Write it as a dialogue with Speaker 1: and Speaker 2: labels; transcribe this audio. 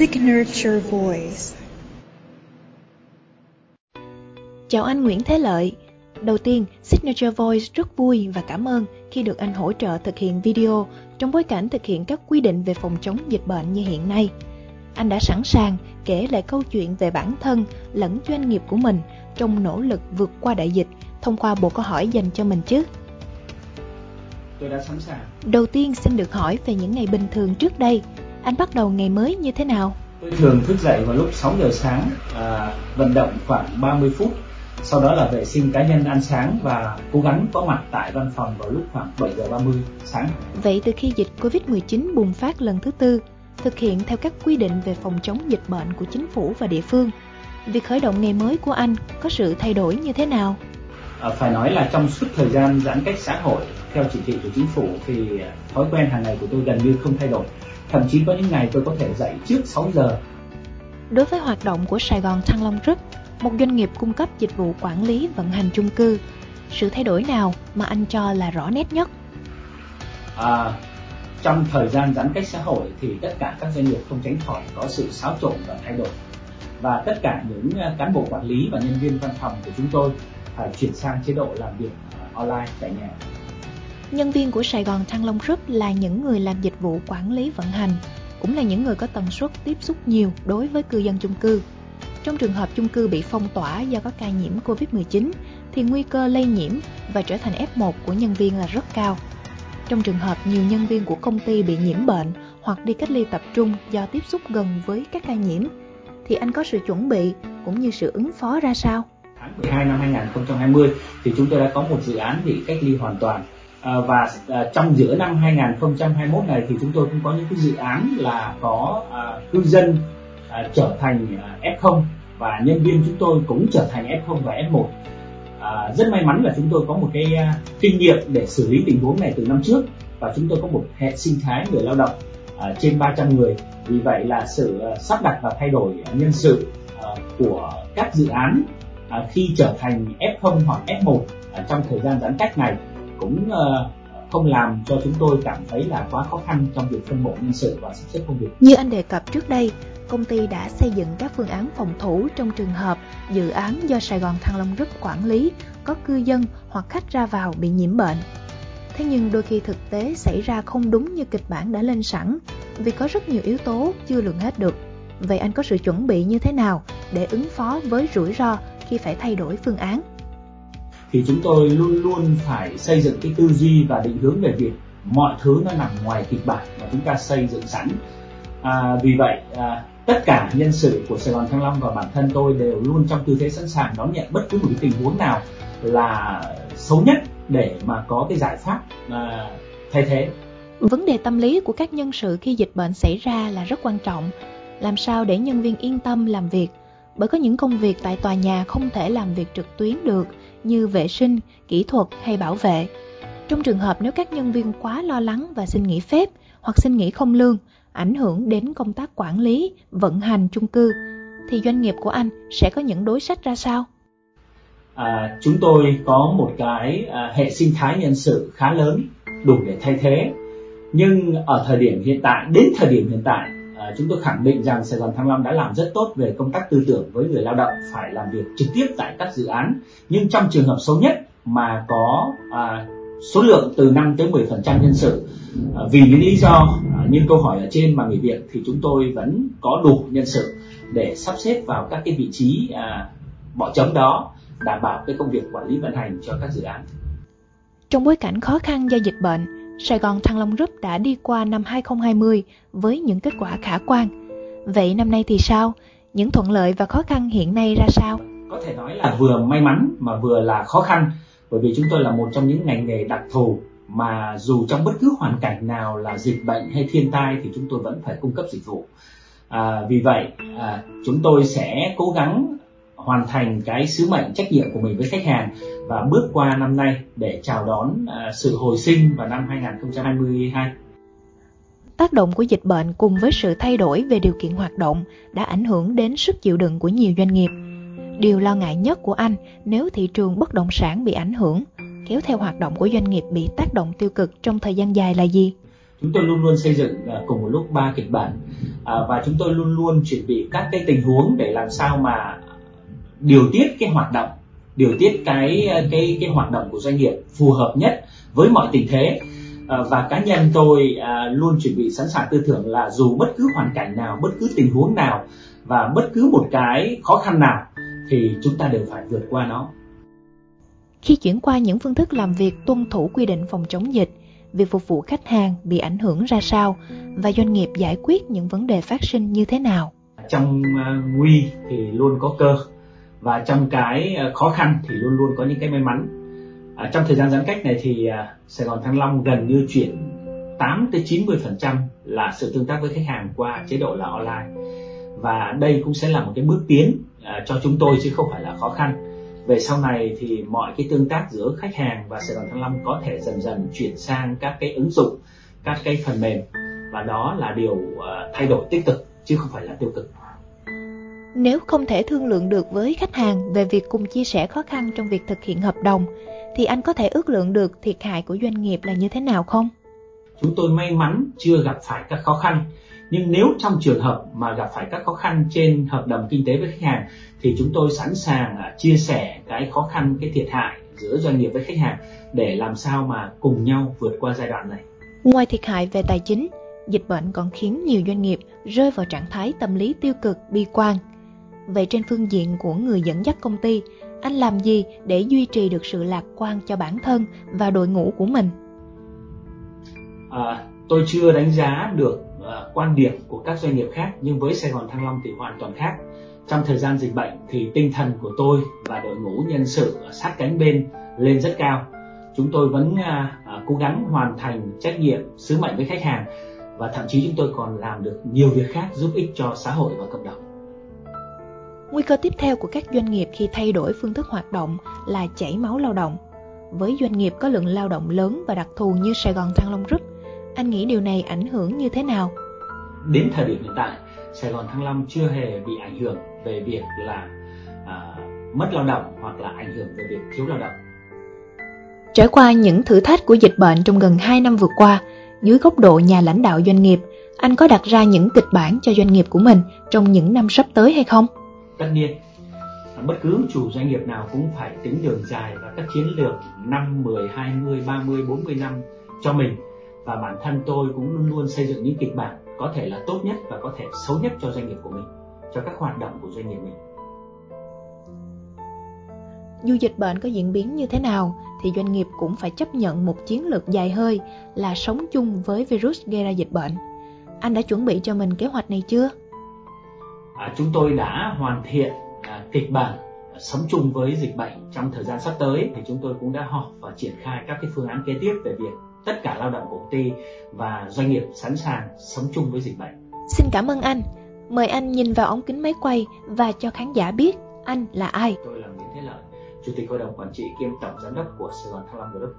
Speaker 1: Signature Voice
Speaker 2: Chào anh Nguyễn Thế Lợi. Đầu tiên, Signature Voice rất vui và cảm ơn khi được anh hỗ trợ thực hiện video trong bối cảnh thực hiện các quy định về phòng chống dịch bệnh như hiện nay. Anh đã sẵn sàng kể lại câu chuyện về bản thân lẫn doanh nghiệp của mình trong nỗ lực vượt qua đại dịch thông qua bộ câu hỏi dành cho mình chứ.
Speaker 3: Tôi đã sẵn sàng.
Speaker 2: Đầu tiên xin được hỏi về những ngày bình thường trước đây. Anh bắt đầu ngày mới như thế nào?
Speaker 3: Tôi thường thức dậy vào lúc 6 giờ sáng, à, vận động khoảng 30 phút, sau đó là vệ sinh cá nhân ăn sáng và cố gắng có mặt tại văn phòng vào lúc khoảng 7 giờ 30 sáng.
Speaker 2: Vậy từ khi dịch Covid-19 bùng phát lần thứ tư, thực hiện theo các quy định về phòng chống dịch bệnh của chính phủ và địa phương, việc khởi động ngày mới của anh có sự thay đổi như thế nào?
Speaker 3: À, phải nói là trong suốt thời gian giãn cách xã hội theo chỉ thị của chính phủ thì thói quen hàng ngày của tôi gần như không thay đổi. Thậm chí có những ngày tôi có thể dậy trước 6 giờ.
Speaker 2: Đối với hoạt động của Sài Gòn Thăng Long Group, một doanh nghiệp cung cấp dịch vụ quản lý vận hành chung cư, sự thay đổi nào mà anh cho là rõ nét nhất?
Speaker 3: À, trong thời gian giãn cách xã hội thì tất cả các doanh nghiệp không tránh khỏi có sự xáo trộn và thay đổi và tất cả những cán bộ quản lý và nhân viên văn phòng của chúng tôi phải chuyển sang chế độ làm việc online tại nhà.
Speaker 2: Nhân viên của Sài Gòn Thăng Long Group là những người làm dịch vụ quản lý vận hành, cũng là những người có tần suất tiếp xúc nhiều đối với cư dân chung cư. Trong trường hợp chung cư bị phong tỏa do có ca nhiễm Covid-19 thì nguy cơ lây nhiễm và trở thành F1 của nhân viên là rất cao. Trong trường hợp nhiều nhân viên của công ty bị nhiễm bệnh hoặc đi cách ly tập trung do tiếp xúc gần với các ca nhiễm thì anh có sự chuẩn bị cũng như sự ứng phó ra sao?
Speaker 3: Tháng 12 năm 2020 thì chúng tôi đã có một dự án bị cách ly hoàn toàn à, và à, trong giữa năm 2021 này thì chúng tôi cũng có những cái dự án là có à, cư dân à, trở thành à, F0 và nhân viên chúng tôi cũng trở thành F0 và F1 à, rất may mắn là chúng tôi có một cái kinh nghiệm để xử lý tình huống này từ năm trước và chúng tôi có một hệ sinh thái người lao động trên 300 người. Vì vậy là sự sắp đặt và thay đổi nhân sự của các dự án khi trở thành F0 hoặc F1 trong thời gian giãn cách này cũng ờ, không làm cho chúng tôi cảm thấy là quá khó khăn trong việc phân bổ nhân sự và sắp xếp công việc.
Speaker 2: Như anh đề cập trước đây, công ty đã xây dựng các phương án phòng thủ trong trường hợp dự án do Sài Gòn Thăng Long Group quản lý có cư dân hoặc khách ra vào bị nhiễm bệnh. Thế nhưng đôi khi thực tế xảy ra không đúng như kịch bản đã lên sẵn vì có rất nhiều yếu tố chưa lường hết được. Vậy anh có sự chuẩn bị như thế nào để ứng phó với rủi ro khi phải thay đổi phương án?
Speaker 3: Thì chúng tôi luôn luôn phải xây dựng cái tư duy và định hướng về việc mọi thứ nó nằm ngoài kịch bản mà chúng ta xây dựng sẵn. À, vì vậy à, tất cả nhân sự của Sài Gòn Thăng Long và bản thân tôi đều luôn trong tư thế sẵn sàng đón nhận bất cứ một cái tình huống nào là xấu nhất để mà có cái giải pháp à, thay thế.
Speaker 2: Vấn đề tâm lý của các nhân sự khi dịch bệnh xảy ra là rất quan trọng. Làm sao để nhân viên yên tâm làm việc? Bởi có những công việc tại tòa nhà không thể làm việc trực tuyến được như vệ sinh, kỹ thuật hay bảo vệ. Trong trường hợp nếu các nhân viên quá lo lắng và xin nghỉ phép hoặc xin nghỉ không lương, ảnh hưởng đến công tác quản lý, vận hành chung cư, thì doanh nghiệp của anh sẽ có những đối sách ra sao?
Speaker 3: À, chúng tôi có một cái à, hệ sinh thái nhân sự khá lớn đủ để thay thế nhưng ở thời điểm hiện tại đến thời điểm hiện tại à, chúng tôi khẳng định rằng Sài Gòn Thăng Long đã làm rất tốt về công tác tư tưởng với người lao động phải làm việc trực tiếp tại các dự án nhưng trong trường hợp xấu nhất mà có à, số lượng từ 5 tới 10% nhân sự à, vì những lý do à, như câu hỏi ở trên mà nghỉ việc thì chúng tôi vẫn có đủ nhân sự để sắp xếp vào các cái vị trí à, bỏ trống đó đảm bảo cái công việc quản lý vận hành cho các dự án.
Speaker 2: Trong bối cảnh khó khăn do dịch bệnh, Sài Gòn Thăng Long Group đã đi qua năm 2020 với những kết quả khả quan. Vậy năm nay thì sao? Những thuận lợi và khó khăn hiện nay ra sao?
Speaker 3: Có thể nói là vừa may mắn mà vừa là khó khăn bởi vì chúng tôi là một trong những ngành nghề đặc thù mà dù trong bất cứ hoàn cảnh nào là dịch bệnh hay thiên tai thì chúng tôi vẫn phải cung cấp dịch vụ. À, vì vậy à, chúng tôi sẽ cố gắng hoàn thành cái sứ mệnh trách nhiệm của mình với khách hàng và bước qua năm nay để chào đón uh, sự hồi sinh vào năm 2022.
Speaker 2: Tác động của dịch bệnh cùng với sự thay đổi về điều kiện hoạt động đã ảnh hưởng đến sức chịu đựng của nhiều doanh nghiệp. Điều lo ngại nhất của anh nếu thị trường bất động sản bị ảnh hưởng, kéo theo hoạt động của doanh nghiệp bị tác động tiêu cực trong thời gian dài là gì?
Speaker 3: chúng tôi luôn luôn xây dựng uh, cùng một lúc ba kịch bản uh, và chúng tôi luôn luôn chuẩn bị các cái tình huống để làm sao mà điều tiết cái hoạt động điều tiết cái cái cái hoạt động của doanh nghiệp phù hợp nhất với mọi tình thế. Ờ, và cá nhân tôi à, luôn chuẩn bị sẵn sàng tư tưởng là dù bất cứ hoàn cảnh nào bất cứ tình huống nào và bất cứ một cái khó khăn nào thì chúng ta đều phải vượt qua nó.
Speaker 2: Khi chuyển qua những phương thức làm việc tuân thủ quy định phòng chống dịch việc phục vụ khách hàng bị ảnh hưởng ra sao và doanh nghiệp giải quyết những vấn đề phát sinh như thế nào?
Speaker 3: Trong uh, nguy thì luôn có cơ và trong cái ờ, khó khăn thì luôn luôn có những cái may mắn. À, trong thời gian giãn cách này thì à, Sài Gòn Thăng Long gần như chuyển 8 tới 90% là sự tương tác với khách hàng qua chế độ là online. Và đây cũng sẽ là một cái bước tiến à, cho chúng tôi chứ không phải là khó khăn. Về sau này thì mọi cái tương tác giữa khách hàng và Sài Gòn Thăng Long có thể dần dần chuyển sang các cái ứng dụng các cái phần mềm. Và đó là điều uh, thay đổi tích cực chứ không phải là tiêu cực
Speaker 2: nếu không thể thương lượng được với khách hàng về việc cùng chia sẻ khó khăn trong việc thực hiện hợp đồng thì anh có thể ước lượng được thiệt hại của doanh nghiệp là như thế nào không?
Speaker 3: Chúng tôi may mắn chưa gặp phải các khó khăn, nhưng nếu trong trường hợp mà gặp phải các khó khăn trên hợp đồng kinh tế với khách hàng thì chúng tôi sẵn sàng à, chia sẻ cái khó khăn, cái thiệt hại giữa doanh nghiệp với khách hàng để làm sao mà cùng nhau vượt qua giai đoạn này.
Speaker 2: Ngoài thiệt hại về tài chính, dịch bệnh còn khiến nhiều doanh nghiệp rơi vào trạng thái tâm lý tiêu cực, bi quan. Vậy trên phương diện của người dẫn dắt công ty, anh làm gì để duy trì được sự lạc quan cho bản thân và đội ngũ của mình?
Speaker 3: À, tôi chưa đánh giá được uh, quan điểm của các doanh nghiệp khác nhưng với sài gòn thăng long thì hoàn toàn khác. Trong thời gian dịch bệnh thì tinh thần của tôi và đội ngũ nhân sự sát cánh bên lên rất cao. Chúng tôi vẫn uh, uh, cố gắng hoàn thành trách nhiệm sứ mệnh với khách hàng và thậm chí chúng tôi còn làm được nhiều việc khác giúp ích cho xã hội và cộng đồng.
Speaker 2: Nguy cơ tiếp theo của các doanh nghiệp khi thay đổi phương thức hoạt động là chảy máu lao động. Với doanh nghiệp có lượng lao động lớn và đặc thù như Sài Gòn Thăng Long Group, anh nghĩ điều này ảnh hưởng như thế nào?
Speaker 3: Đến thời điểm hiện tại, Sài Gòn Thăng Long chưa hề bị ảnh hưởng về việc là à, mất lao động hoặc là ảnh hưởng về việc thiếu lao động.
Speaker 2: Trải qua những thử thách của dịch bệnh trong gần 2 năm vừa qua, dưới góc độ nhà lãnh đạo doanh nghiệp, anh có đặt ra những kịch bản cho doanh nghiệp của mình trong những năm sắp tới hay không?
Speaker 3: Tất nhiên bất cứ chủ doanh nghiệp nào cũng phải tính đường dài và các chiến lược 5, 10, 20, 30, 40 năm cho mình. Và bản thân tôi cũng luôn luôn xây dựng những kịch bản có thể là tốt nhất và có thể xấu nhất cho doanh nghiệp của mình cho các hoạt động của doanh nghiệp mình.
Speaker 2: Dù dịch bệnh có diễn biến như thế nào thì doanh nghiệp cũng phải chấp nhận một chiến lược dài hơi là sống chung với virus gây ra dịch bệnh. Anh đã chuẩn bị cho mình kế hoạch này chưa?
Speaker 3: À, chúng tôi đã hoàn thiện à, kịch bản sống chung với dịch bệnh trong thời gian sắp tới thì chúng tôi cũng đã họp và triển khai các cái phương án kế tiếp về việc tất cả lao động của công ty và doanh nghiệp sẵn sàng sống chung với dịch bệnh.
Speaker 2: Xin cảm ơn anh. Mời anh nhìn vào ống kính máy quay và cho khán giả biết anh là ai.
Speaker 3: Tôi là Nguyễn Thế Lợi, Chủ tịch Hội đồng Quản trị kiêm Tổng Giám đốc của Sài Gòn Thăng Long Group.